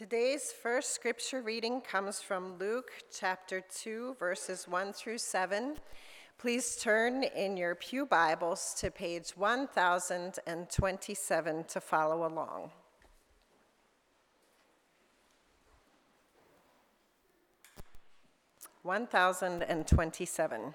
Today's first scripture reading comes from Luke chapter 2, verses 1 through 7. Please turn in your Pew Bibles to page 1027 to follow along. One thousand and twenty-seven.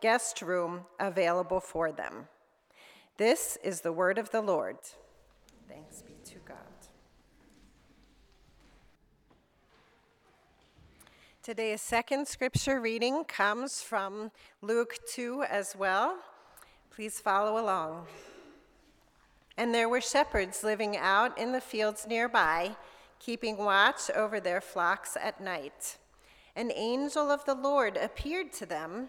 guest room available for them. This is the word of the Lord. Thanks be to God. Today's second scripture reading comes from Luke 2 as well. Please follow along. And there were shepherds living out in the fields nearby, keeping watch over their flocks at night. An angel of the Lord appeared to them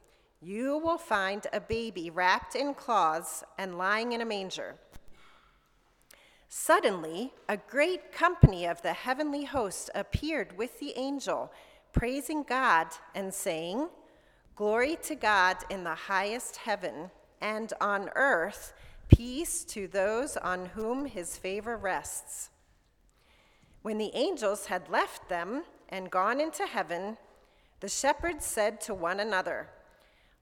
you will find a baby wrapped in cloths and lying in a manger. Suddenly, a great company of the heavenly host appeared with the angel, praising God and saying, Glory to God in the highest heaven, and on earth, peace to those on whom his favor rests. When the angels had left them and gone into heaven, the shepherds said to one another,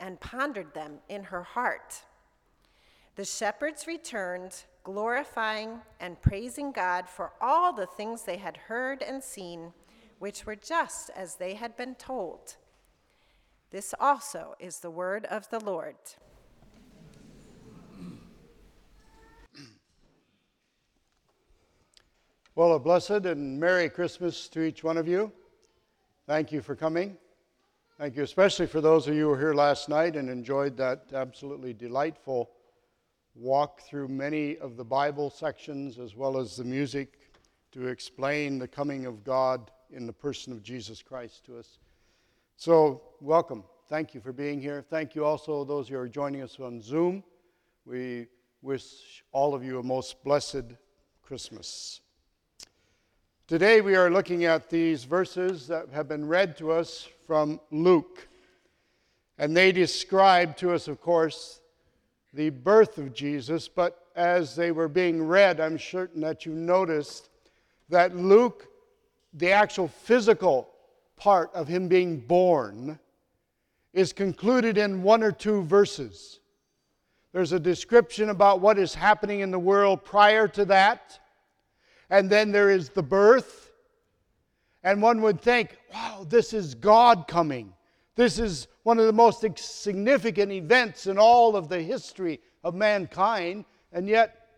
and pondered them in her heart. The shepherds returned, glorifying and praising God for all the things they had heard and seen, which were just as they had been told. This also is the word of the Lord. Well, a blessed and Merry Christmas to each one of you. Thank you for coming. Thank you, especially for those of you who were here last night and enjoyed that absolutely delightful walk through many of the Bible sections as well as the music to explain the coming of God in the person of Jesus Christ to us. So, welcome. Thank you for being here. Thank you also, those who are joining us on Zoom. We wish all of you a most blessed Christmas. Today we are looking at these verses that have been read to us from Luke. And they describe to us, of course, the birth of Jesus, but as they were being read, I'm certain that you noticed that Luke, the actual physical part of him being born, is concluded in one or two verses. There's a description about what is happening in the world prior to that and then there is the birth. And one would think, wow, this is God coming. This is one of the most significant events in all of the history of mankind. And yet,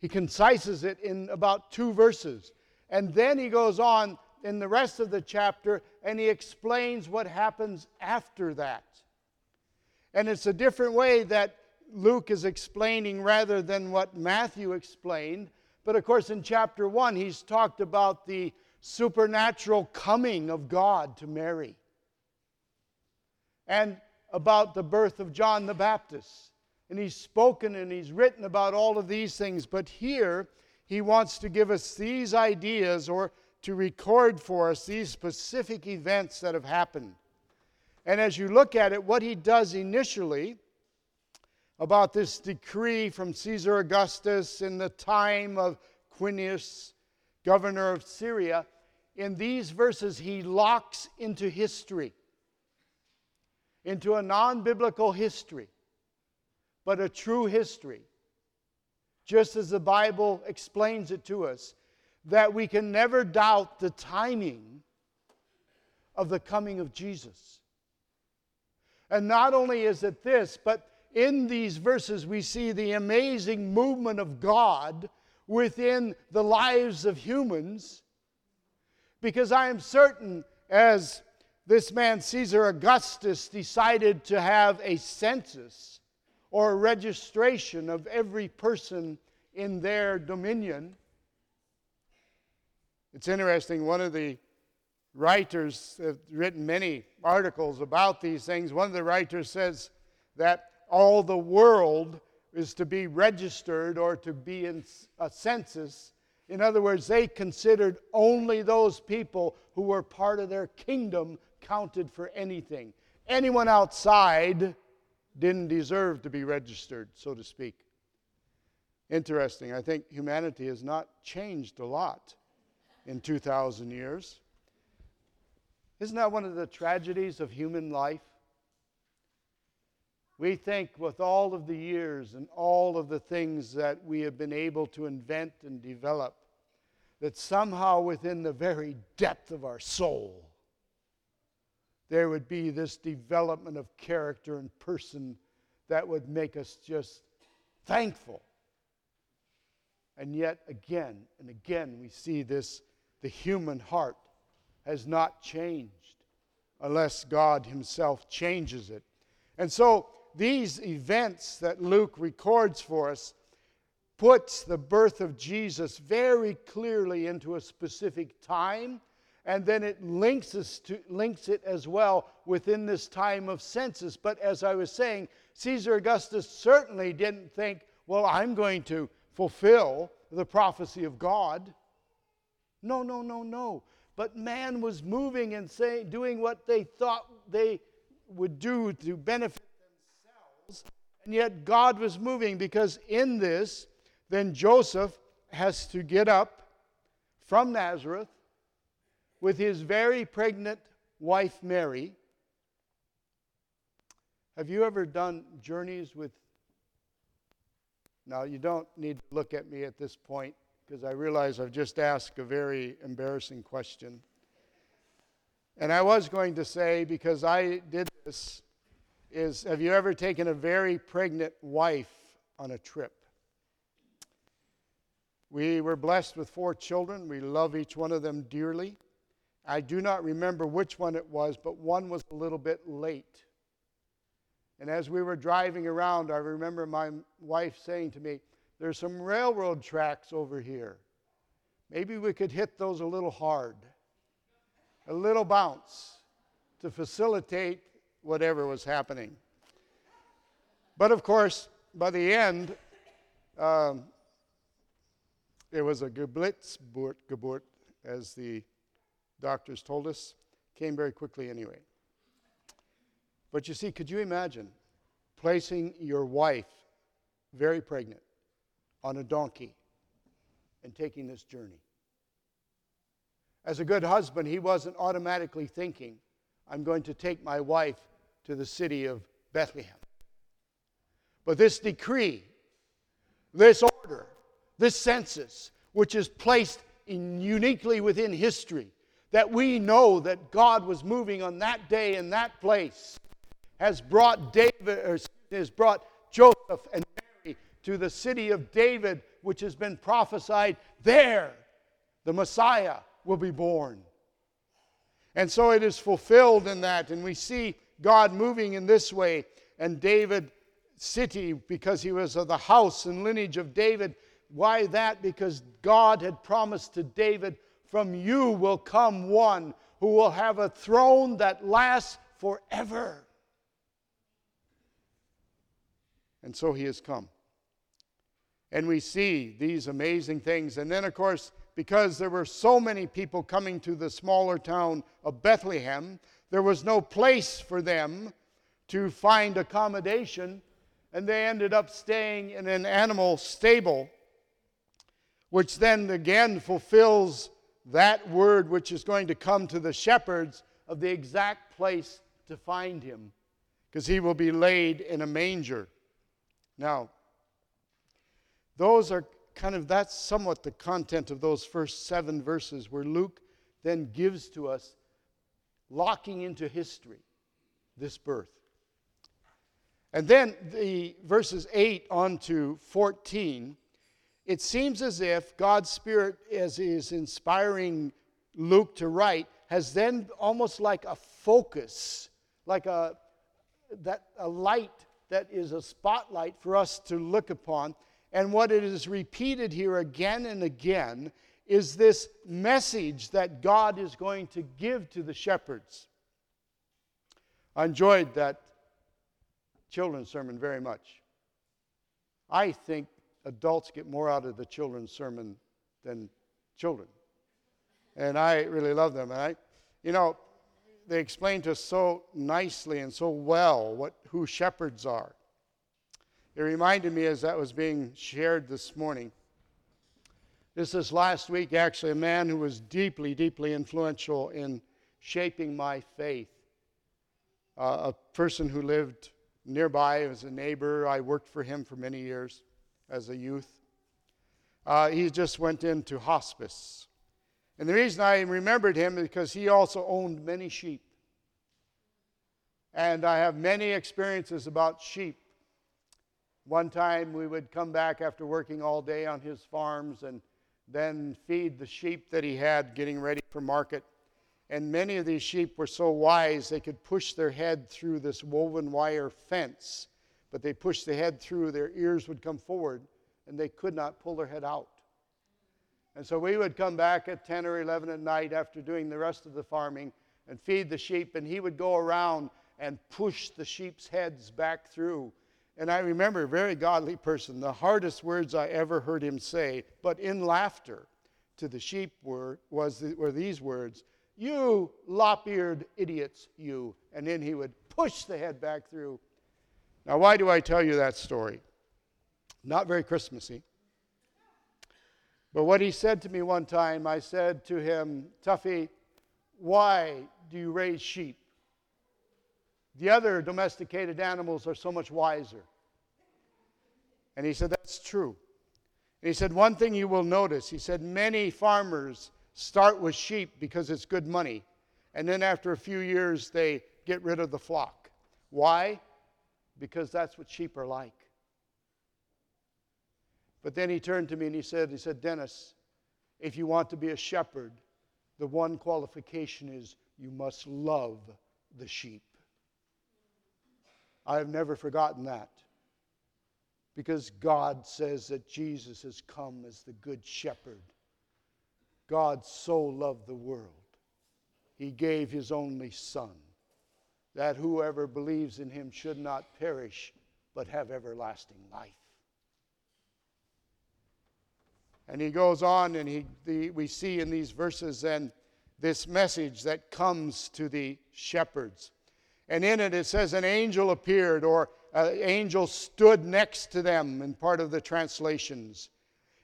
he concises it in about two verses. And then he goes on, in the rest of the chapter and he explains what happens after that. And it's a different way that Luke is explaining rather than what Matthew explained. But of course, in chapter 1, he's talked about the supernatural coming of God to Mary and about the birth of John the Baptist. And he's spoken and he's written about all of these things. But here, he wants to give us these ideas or to record for us these specific events that have happened. And as you look at it, what he does initially about this decree from Caesar Augustus in the time of Quirinius, governor of Syria, in these verses, he locks into history, into a non biblical history, but a true history, just as the Bible explains it to us, that we can never doubt the timing of the coming of Jesus. And not only is it this, but in these verses we see the amazing movement of God within the lives of humans. Because I am certain, as this man Caesar Augustus decided to have a census or a registration of every person in their dominion. It's interesting, one of the writers have written many articles about these things. One of the writers says that all the world is to be registered or to be in a census. In other words, they considered only those people who were part of their kingdom counted for anything. Anyone outside didn't deserve to be registered, so to speak. Interesting. I think humanity has not changed a lot in 2,000 years. Isn't that one of the tragedies of human life? We think with all of the years and all of the things that we have been able to invent and develop, that somehow within the very depth of our soul, there would be this development of character and person that would make us just thankful. And yet, again and again, we see this the human heart has not changed unless God Himself changes it. And so, these events that Luke records for us puts the birth of Jesus very clearly into a specific time and then it links, us to, links it as well within this time of census. But as I was saying, Caesar Augustus certainly didn't think, well, I'm going to fulfill the prophecy of God. No, no, no, no. But man was moving and saying, doing what they thought they would do to benefit and yet God was moving because in this, then Joseph has to get up from Nazareth with his very pregnant wife Mary. Have you ever done journeys with? Now, you don't need to look at me at this point because I realize I've just asked a very embarrassing question. And I was going to say, because I did this is have you ever taken a very pregnant wife on a trip? We were blessed with four children. We love each one of them dearly. I do not remember which one it was, but one was a little bit late. And as we were driving around, I remember my wife saying to me, There's some railroad tracks over here. Maybe we could hit those a little hard, a little bounce to facilitate whatever was happening. But of course, by the end, um, it was a Geburtsgeburt, Geburt, as the doctors told us. Came very quickly anyway. But you see, could you imagine placing your wife, very pregnant, on a donkey and taking this journey? As a good husband, he wasn't automatically thinking, I'm going to take my wife to the city of Bethlehem. But this decree, this order, this census, which is placed in uniquely within history, that we know that God was moving on that day in that place, has brought David, has brought Joseph and Mary to the city of David, which has been prophesied there. The Messiah will be born. And so it is fulfilled in that. And we see God moving in this way. And David city because he was of the house and lineage of David. Why that? Because God had promised to David, From you will come one who will have a throne that lasts forever. And so he has come. And we see these amazing things. And then, of course, because there were so many people coming to the smaller town of Bethlehem, there was no place for them to find accommodation and they ended up staying in an animal stable, which then again fulfills that word which is going to come to the shepherds of the exact place to find him, because he will be laid in a manger. Now, those are kind of that's somewhat the content of those first seven verses where Luke then gives to us, locking into history, this birth. And then the verses 8 on to 14, it seems as if God's Spirit, as He is inspiring Luke to write, has then almost like a focus, like a, that, a light that is a spotlight for us to look upon. And what it is repeated here again and again is this message that God is going to give to the shepherds. I enjoyed that children's sermon very much. I think adults get more out of the children's sermon than children. And I really love them. And I, you know, they explain to us so nicely and so well what who shepherds are. It reminded me as that was being shared this morning. This is last week, actually, a man who was deeply, deeply influential in shaping my faith. Uh, a person who lived nearby as a neighbor. I worked for him for many years as a youth. Uh, he just went into hospice. And the reason I remembered him is because he also owned many sheep. And I have many experiences about sheep. One time we would come back after working all day on his farms and then feed the sheep that he had getting ready for market. And many of these sheep were so wise they could push their head through this woven wire fence. But they pushed the head through, their ears would come forward, and they could not pull their head out. And so we would come back at 10 or 11 at night after doing the rest of the farming and feed the sheep, and he would go around and push the sheep's heads back through. And I remember, a very godly person, the hardest words I ever heard him say, but in laughter to the sheep were, was, were these words you lop eared idiots, you. And then he would push the head back through. Now, why do I tell you that story? Not very Christmassy. But what he said to me one time, I said to him, Tuffy, why do you raise sheep? The other domesticated animals are so much wiser. And he said, That's true. And he said, One thing you will notice, he said, many farmers start with sheep because it's good money. And then after a few years, they get rid of the flock. Why? Because that's what sheep are like. But then he turned to me and he said, he said, Dennis, if you want to be a shepherd, the one qualification is you must love the sheep. I have never forgotten that. Because God says that Jesus has come as the good shepherd God so loved the world, he gave his only Son, that whoever believes in him should not perish, but have everlasting life. And he goes on, and he, the, we see in these verses then this message that comes to the shepherds. And in it, it says, An angel appeared, or an angel stood next to them in part of the translations.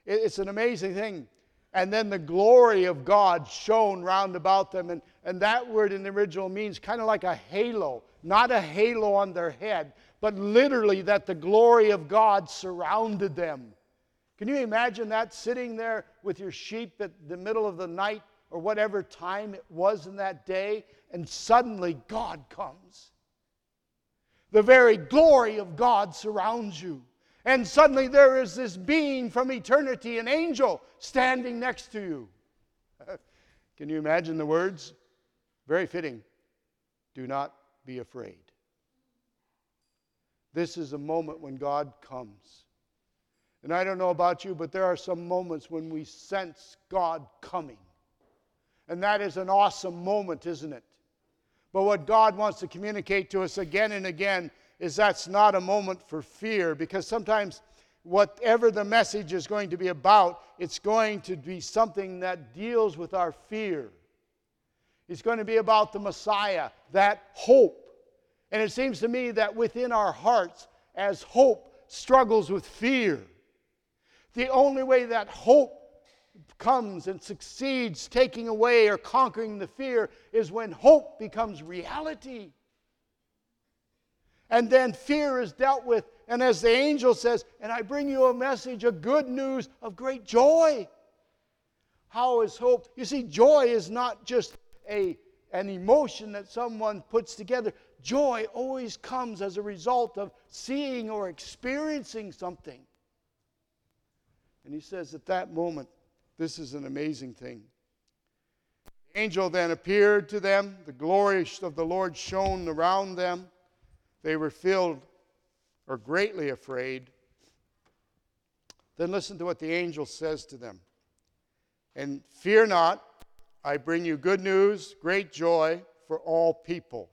It's an amazing thing and then the glory of God shone round about them. And, and that word in the original means kind of like a halo, not a halo on their head, but literally that the glory of God surrounded them. Can you imagine that sitting there with your sheep at the middle of the night or whatever time it was in that day, and suddenly God comes? The very glory of God surrounds you. And suddenly there is this being from eternity, an angel standing next to you. Can you imagine the words? Very fitting. Do not be afraid. This is a moment when God comes. And I don't know about you, but there are some moments when we sense God coming. And that is an awesome moment, isn't it? But what God wants to communicate to us again and again is that's not a moment for fear because sometimes whatever the message is going to be about, it's going to be something that deals with our fear. It's going to be about the Messiah, that hope. And it seems to me that within our hearts, as hope struggles with fear, the only way that hope comes and succeeds taking away or conquering the fear is when hope becomes reality. And then fear is dealt with. And as the angel says, and I bring you a message, a good news of great joy. How is hope? You see, joy is not just a, an emotion that someone puts together. Joy always comes as a result of seeing or experiencing something. And he says at that moment, this is an amazing thing. The angel then appeared to them, the glory of the Lord shone around them. They were filled or greatly afraid. Then listen to what the angel says to them. And fear not, I bring you good news, great joy for all people.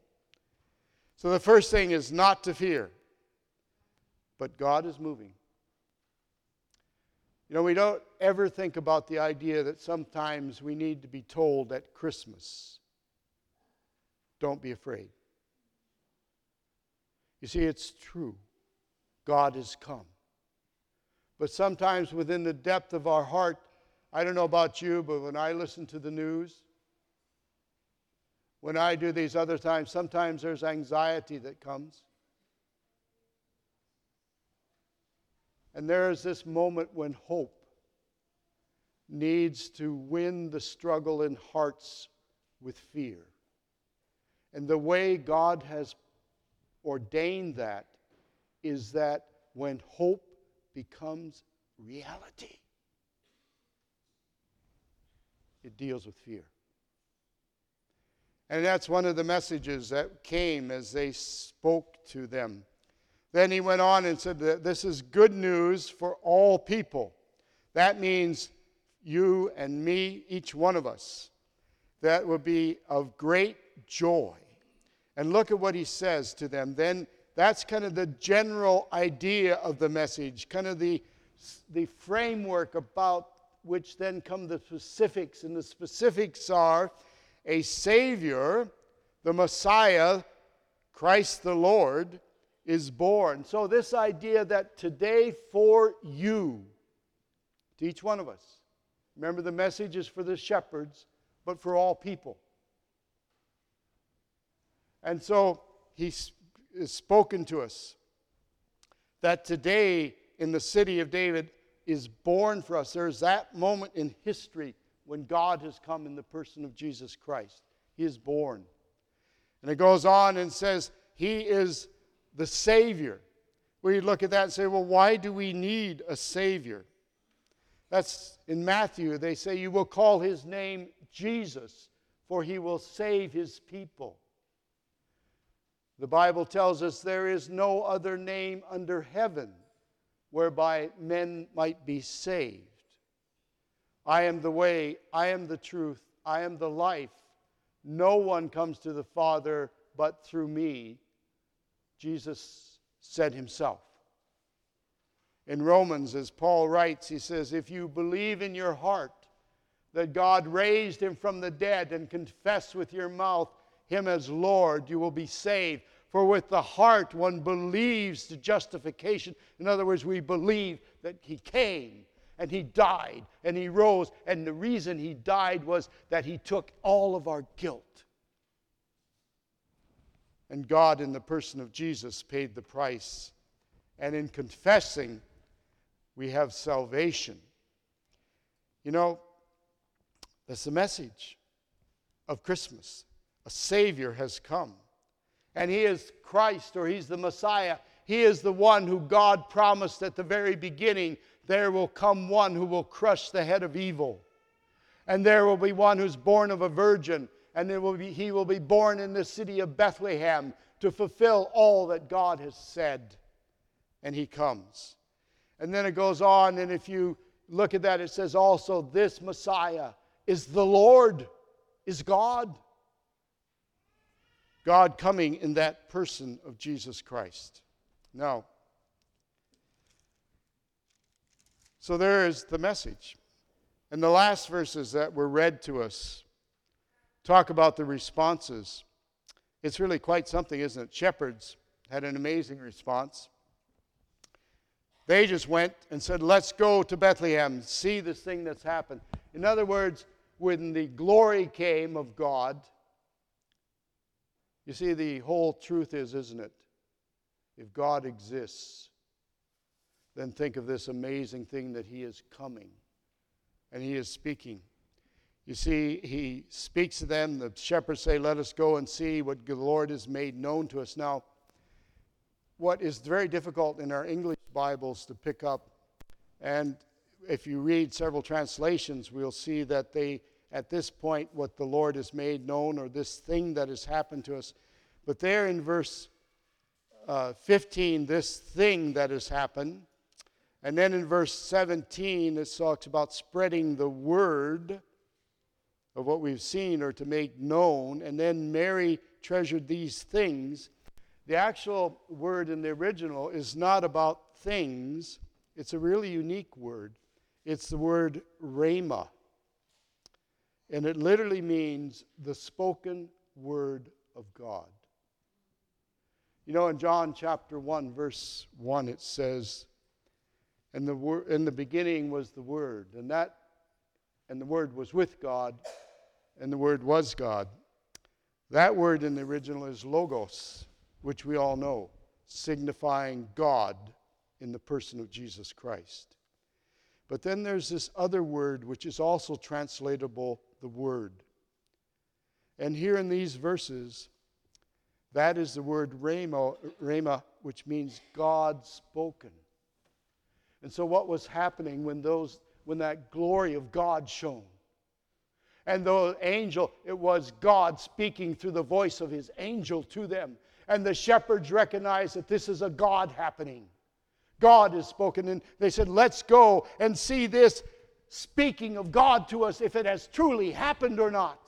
So the first thing is not to fear, but God is moving. You know, we don't ever think about the idea that sometimes we need to be told at Christmas, don't be afraid. You see, it's true. God has come. But sometimes within the depth of our heart, I don't know about you, but when I listen to the news, when I do these other times, sometimes there's anxiety that comes. And there is this moment when hope needs to win the struggle in hearts with fear. And the way God has ordained that is that when hope becomes reality, it deals with fear. And that's one of the messages that came as they spoke to them. Then he went on and said this is good news for all people. That means you and me, each one of us. That will be of great joy. And look at what he says to them. Then that's kind of the general idea of the message, kind of the, the framework about which then come the specifics. And the specifics are a Savior, the Messiah, Christ the Lord, is born. So, this idea that today for you, to each one of us, remember the message is for the shepherds, but for all people. And so, he has spoken to us that today in the city of David is born for us. There's that moment in history when God has come in the person of Jesus Christ. He is born. And it goes on and says, He is the Savior. We look at that and say, well, why do we need a Savior? That's in Matthew. They say, You will call his name Jesus, for he will save his people. The Bible tells us there is no other name under heaven whereby men might be saved. I am the way, I am the truth, I am the life. No one comes to the Father but through me. Jesus said himself. In Romans, as Paul writes, he says, If you believe in your heart that God raised him from the dead and confess with your mouth him as Lord, you will be saved. For with the heart one believes to justification. In other words, we believe that he came and he died and he rose. And the reason he died was that he took all of our guilt. And God, in the person of Jesus, paid the price. And in confessing, we have salvation. You know, that's the message of Christmas. A Savior has come. And He is Christ, or He's the Messiah. He is the one who God promised at the very beginning there will come one who will crush the head of evil. And there will be one who's born of a virgin and will be, he will be born in the city of Bethlehem to fulfill all that God has said. And he comes. And then it goes on, and if you look at that, it says also, This Messiah is the Lord, is God. God coming in that person of Jesus Christ. Now, so there is the message. And the last verses that were read to us talk about the responses. It's really quite something, isn't it? Shepherds had an amazing response. They just went and said, Let's go to Bethlehem, see this thing that's happened. In other words, when the glory came of God, you see, the whole truth is, isn't it? If God exists, then think of this amazing thing that He is coming and He is speaking. You see, He speaks to them. The shepherds say, Let us go and see what the Lord has made known to us. Now, what is very difficult in our English Bibles to pick up, and if you read several translations, we'll see that they, at this point, what the Lord has made known or this thing that has happened to us. But there in verse uh, 15, this thing that has happened. And then in verse 17, it talks about spreading the word of what we've seen or to make known. And then Mary treasured these things. The actual word in the original is not about things, it's a really unique word. It's the word rhema. And it literally means the spoken word of God. You know, in John chapter 1, verse 1, it says, and the wor- in the beginning was the Word, and that and the Word was with God, and the Word was God. That word in the original is logos, which we all know, signifying God in the person of Jesus Christ. But then there's this other word which is also translatable the Word. And here in these verses, that is the word rhema, rhema which means God spoken. And so, what was happening when, those, when that glory of God shone? And the angel, it was God speaking through the voice of his angel to them. And the shepherds recognized that this is a God happening. God has spoken. And they said, Let's go and see this speaking of God to us if it has truly happened or not.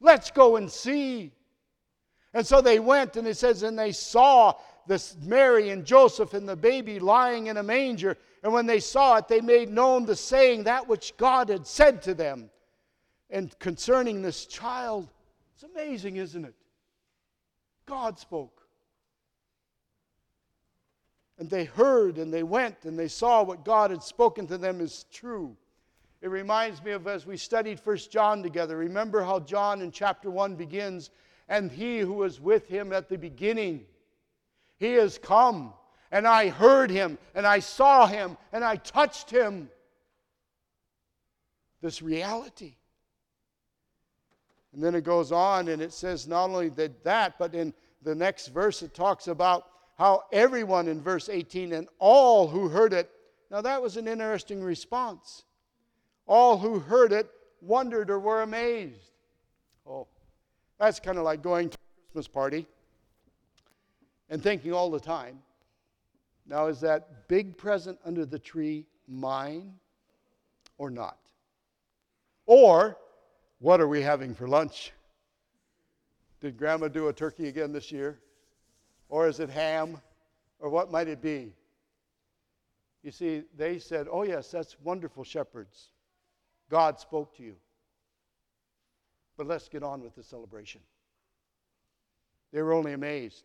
Let's go and see. And so they went, and it says, and they saw this Mary and Joseph and the baby lying in a manger. And when they saw it, they made known the saying that which God had said to them. And concerning this child, it's amazing, isn't it? God spoke. And they heard and they went and they saw what God had spoken to them is true. It reminds me of as we studied First John together. Remember how John in chapter 1 begins and he who was with him at the beginning. He has come, and I heard him, and I saw him, and I touched him. This reality. And then it goes on, and it says not only that, that, but in the next verse it talks about how everyone in verse 18 and all who heard it. Now that was an interesting response. All who heard it wondered or were amazed. Oh, that's kind of like going to a Christmas party and thinking all the time, now is that big present under the tree mine or not? Or, what are we having for lunch? Did grandma do a turkey again this year? Or is it ham? Or what might it be? You see, they said, Oh, yes, that's wonderful, shepherds. God spoke to you. But let's get on with the celebration. They were only amazed.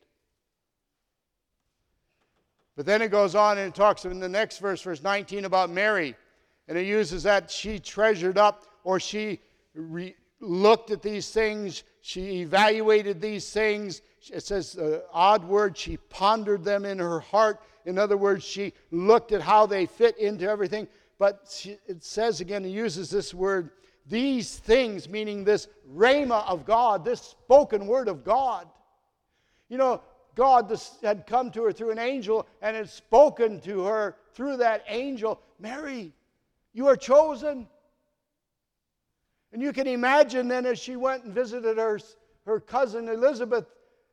But then it goes on and it talks in the next verse, verse 19, about Mary. And it uses that she treasured up or she re- looked at these things, she evaluated these things. It says, uh, odd word, she pondered them in her heart. In other words, she looked at how they fit into everything. But she, it says again, it uses this word these things, meaning this rhema of God, this spoken word of God. You know, God had come to her through an angel and had spoken to her through that angel Mary, you are chosen. And you can imagine then as she went and visited her, her cousin Elizabeth,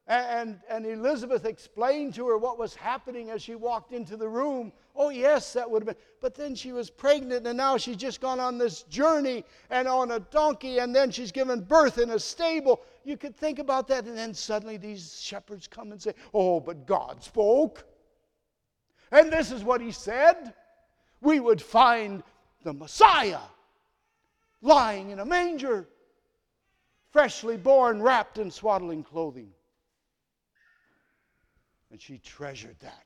and, and Elizabeth explained to her what was happening as she walked into the room. Oh, yes, that would have been. But then she was pregnant, and now she's just gone on this journey and on a donkey, and then she's given birth in a stable. You could think about that, and then suddenly these shepherds come and say, Oh, but God spoke. And this is what He said we would find the Messiah lying in a manger, freshly born, wrapped in swaddling clothing. And she treasured that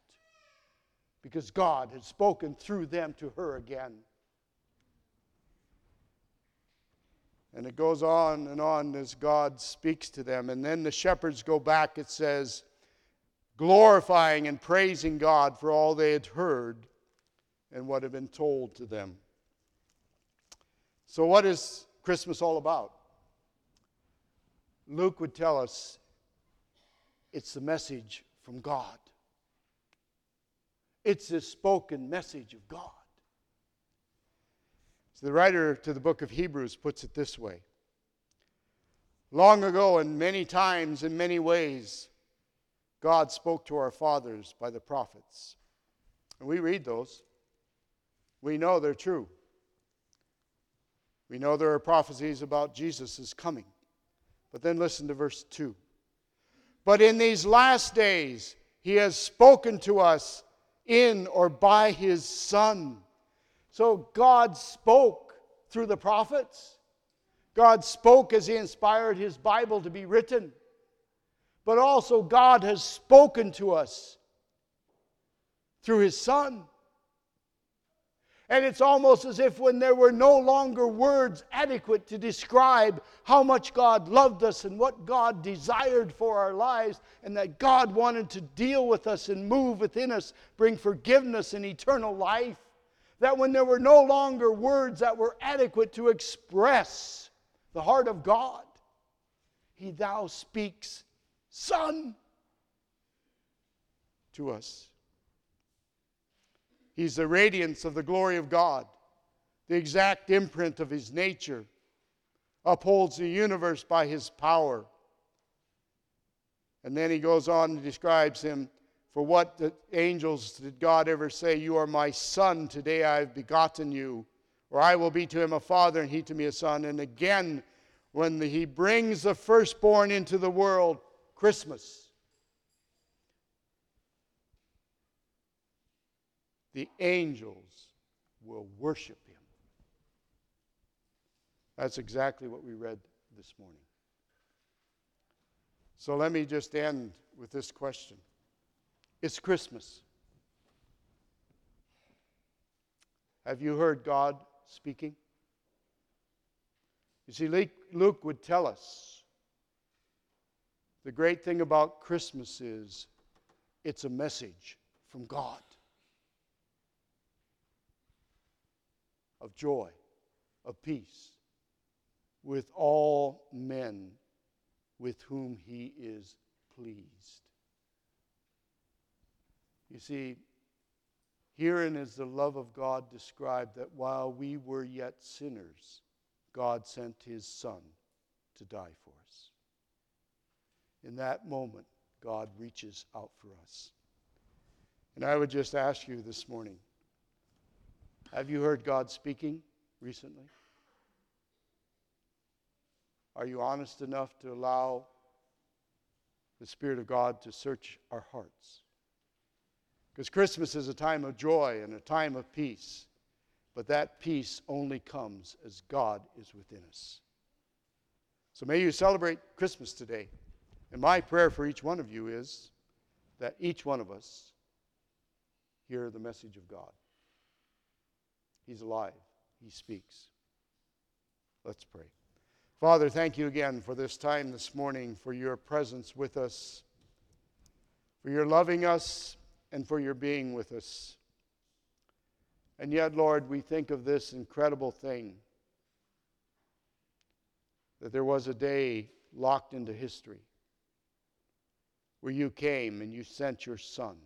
because God had spoken through them to her again. And it goes on and on as God speaks to them. And then the shepherds go back, it says, glorifying and praising God for all they had heard and what had been told to them. So, what is Christmas all about? Luke would tell us it's the message from God. It's the spoken message of God. So the writer to the book of Hebrews puts it this way Long ago, and many times, in many ways, God spoke to our fathers by the prophets. And we read those. We know they're true. We know there are prophecies about Jesus' coming. But then listen to verse 2. But in these last days, he has spoken to us in or by his Son. So God spoke through the prophets. God spoke as he inspired his Bible to be written. But also, God has spoken to us through his Son. And it's almost as if when there were no longer words adequate to describe how much God loved us and what God desired for our lives, and that God wanted to deal with us and move within us, bring forgiveness and eternal life, that when there were no longer words that were adequate to express the heart of God, He thou speaks, Son, to us. He's the radiance of the glory of God, the exact imprint of his nature, upholds the universe by his power. And then he goes on and describes him for what the angels did God ever say, You are my son, today I have begotten you, or I will be to him a father, and he to me a son. And again, when the, he brings the firstborn into the world, Christmas. The angels will worship him. That's exactly what we read this morning. So let me just end with this question It's Christmas. Have you heard God speaking? You see, Luke would tell us the great thing about Christmas is it's a message from God. Of joy, of peace with all men with whom he is pleased. You see, herein is the love of God described that while we were yet sinners, God sent his Son to die for us. In that moment, God reaches out for us. And I would just ask you this morning have you heard God speaking recently? Are you honest enough to allow the Spirit of God to search our hearts? Because Christmas is a time of joy and a time of peace, but that peace only comes as God is within us. So may you celebrate Christmas today. And my prayer for each one of you is that each one of us hear the message of God. He's alive. He speaks. Let's pray. Father, thank you again for this time this morning, for your presence with us, for your loving us, and for your being with us. And yet, Lord, we think of this incredible thing that there was a day locked into history where you came and you sent your Son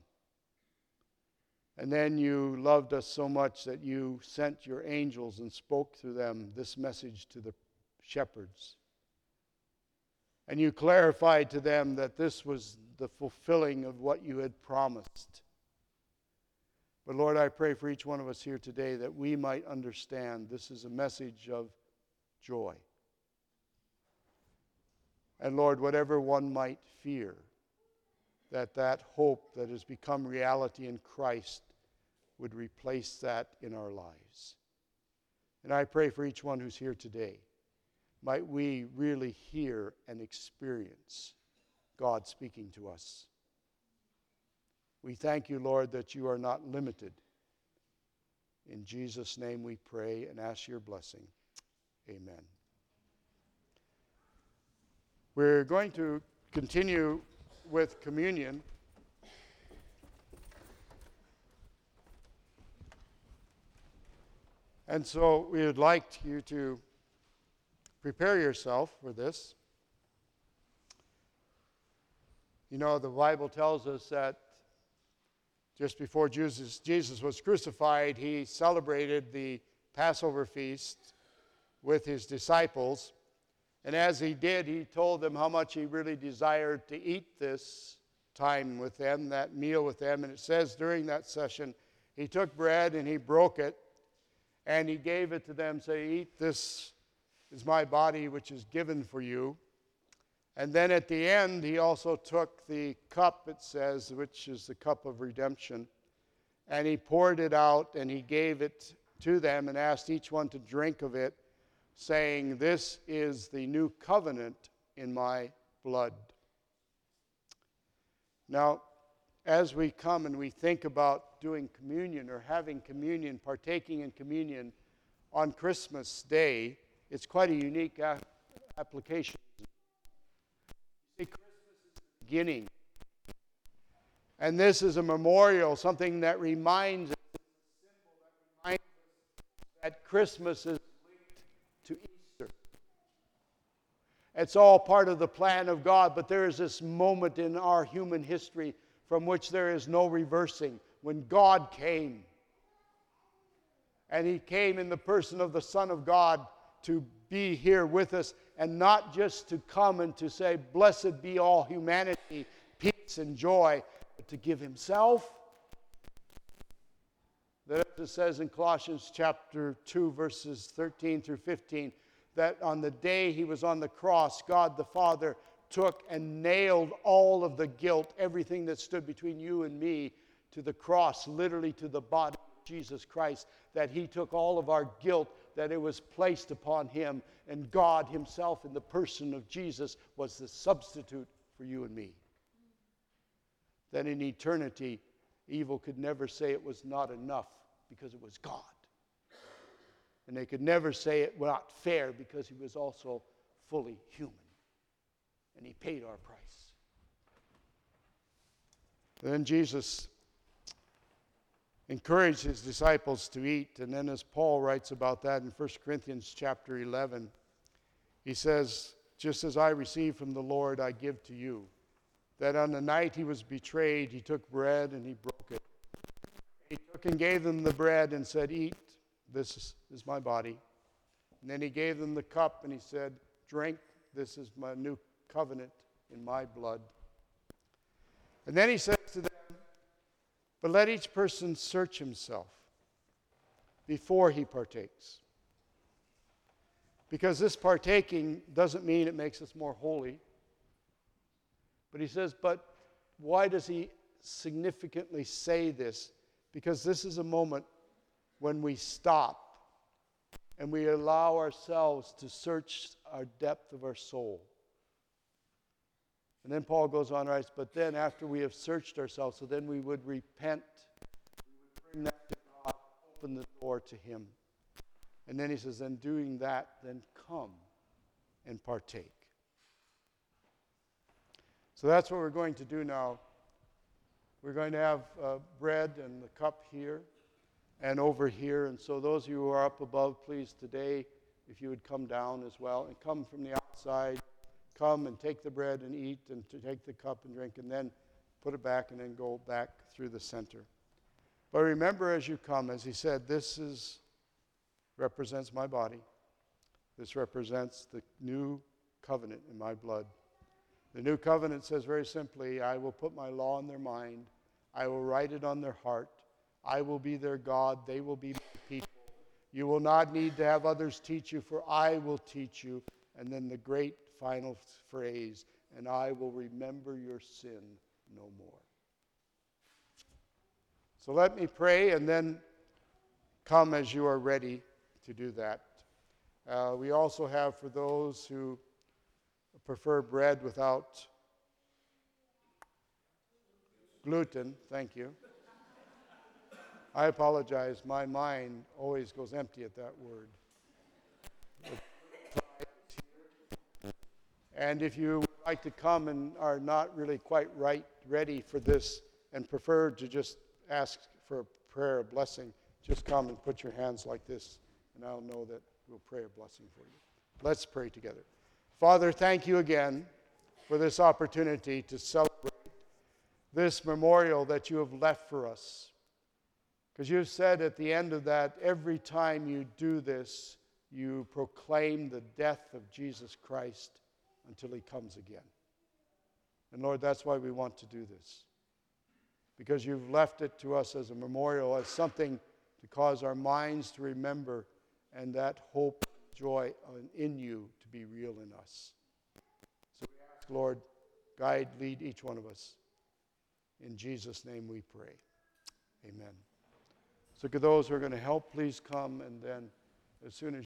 and then you loved us so much that you sent your angels and spoke through them this message to the shepherds. And you clarified to them that this was the fulfilling of what you had promised. But Lord, I pray for each one of us here today that we might understand this is a message of joy. And Lord, whatever one might fear, that that hope that has become reality in Christ would replace that in our lives. And I pray for each one who's here today. Might we really hear and experience God speaking to us. We thank you, Lord, that you are not limited. In Jesus' name we pray and ask your blessing. Amen. We're going to continue with communion. And so we would like you to prepare yourself for this. You know, the Bible tells us that just before Jesus, Jesus was crucified, he celebrated the Passover feast with his disciples. And as he did, he told them how much he really desired to eat this time with them, that meal with them. And it says during that session, he took bread and he broke it and he gave it to them, saying, Eat, this is my body which is given for you. And then at the end, he also took the cup, it says, which is the cup of redemption, and he poured it out and he gave it to them and asked each one to drink of it saying, This is the new covenant in my blood. Now, as we come and we think about doing communion or having communion, partaking in communion on Christmas Day, it's quite a unique a- application. See, Christmas is the beginning. And this is a memorial, something that reminds us, that reminds us that Christmas is linked to Easter. It's all part of the plan of God, but there is this moment in our human history from which there is no reversing when God came. And He came in the person of the Son of God to be here with us and not just to come and to say, Blessed be all humanity, peace and joy, but to give Himself. That it says in Colossians chapter 2, verses 13 through 15, that on the day he was on the cross, God the Father took and nailed all of the guilt, everything that stood between you and me, to the cross, literally to the body of Jesus Christ, that he took all of our guilt, that it was placed upon him, and God himself, in the person of Jesus, was the substitute for you and me. That in eternity, evil could never say it was not enough because it was God. And they could never say it was not fair because he was also fully human. And he paid our price. Then Jesus encouraged his disciples to eat. And then, as Paul writes about that in 1 Corinthians chapter 11, he says, Just as I received from the Lord, I give to you. That on the night he was betrayed, he took bread and he broke it. He took and gave them the bread and said, Eat, this is, my body. And then he gave them the cup and he said, Drink, this is my new covenant in my blood. And then he says to them, But let each person search himself before he partakes. Because this partaking doesn't mean it makes us more holy. But he says, But why does he significantly say this? Because this is a moment when we stop and we allow ourselves to search our depth of our soul. And then Paul goes on, writes, but then after we have searched ourselves, so then we would repent, we would bring that to God, open the door to Him. And then he says, then doing that, then come and partake. So that's what we're going to do now. We're going to have uh, bread and the cup here and over here. And so, those of you who are up above, please today, if you would come down as well and come from the outside, come and take the bread and eat and to take the cup and drink and then put it back and then go back through the center. But remember as you come, as he said, this is represents my body. This represents the new covenant in my blood. The new covenant says very simply I will put my law in their mind, I will write it on their heart, I will be their God, they will be my people. You will not need to have others teach you, for I will teach you. And then the great final phrase, and I will remember your sin no more. So let me pray and then come as you are ready to do that. Uh, we also have for those who prefer bread without gluten, thank you. I apologize, my mind always goes empty at that word. And if you would like to come and are not really quite right, ready for this, and prefer to just ask for a prayer, a blessing, just come and put your hands like this, and I'll know that we'll pray a blessing for you. Let's pray together. Father, thank you again for this opportunity to celebrate this memorial that you have left for us. Because you've said at the end of that, every time you do this, you proclaim the death of Jesus Christ until he comes again. And Lord, that's why we want to do this. Because you've left it to us as a memorial, as something to cause our minds to remember and that hope, joy in you to be real in us. So we ask, Lord, guide, lead each one of us. In Jesus' name we pray. Amen. So, could those who are going to help please come and then, as soon as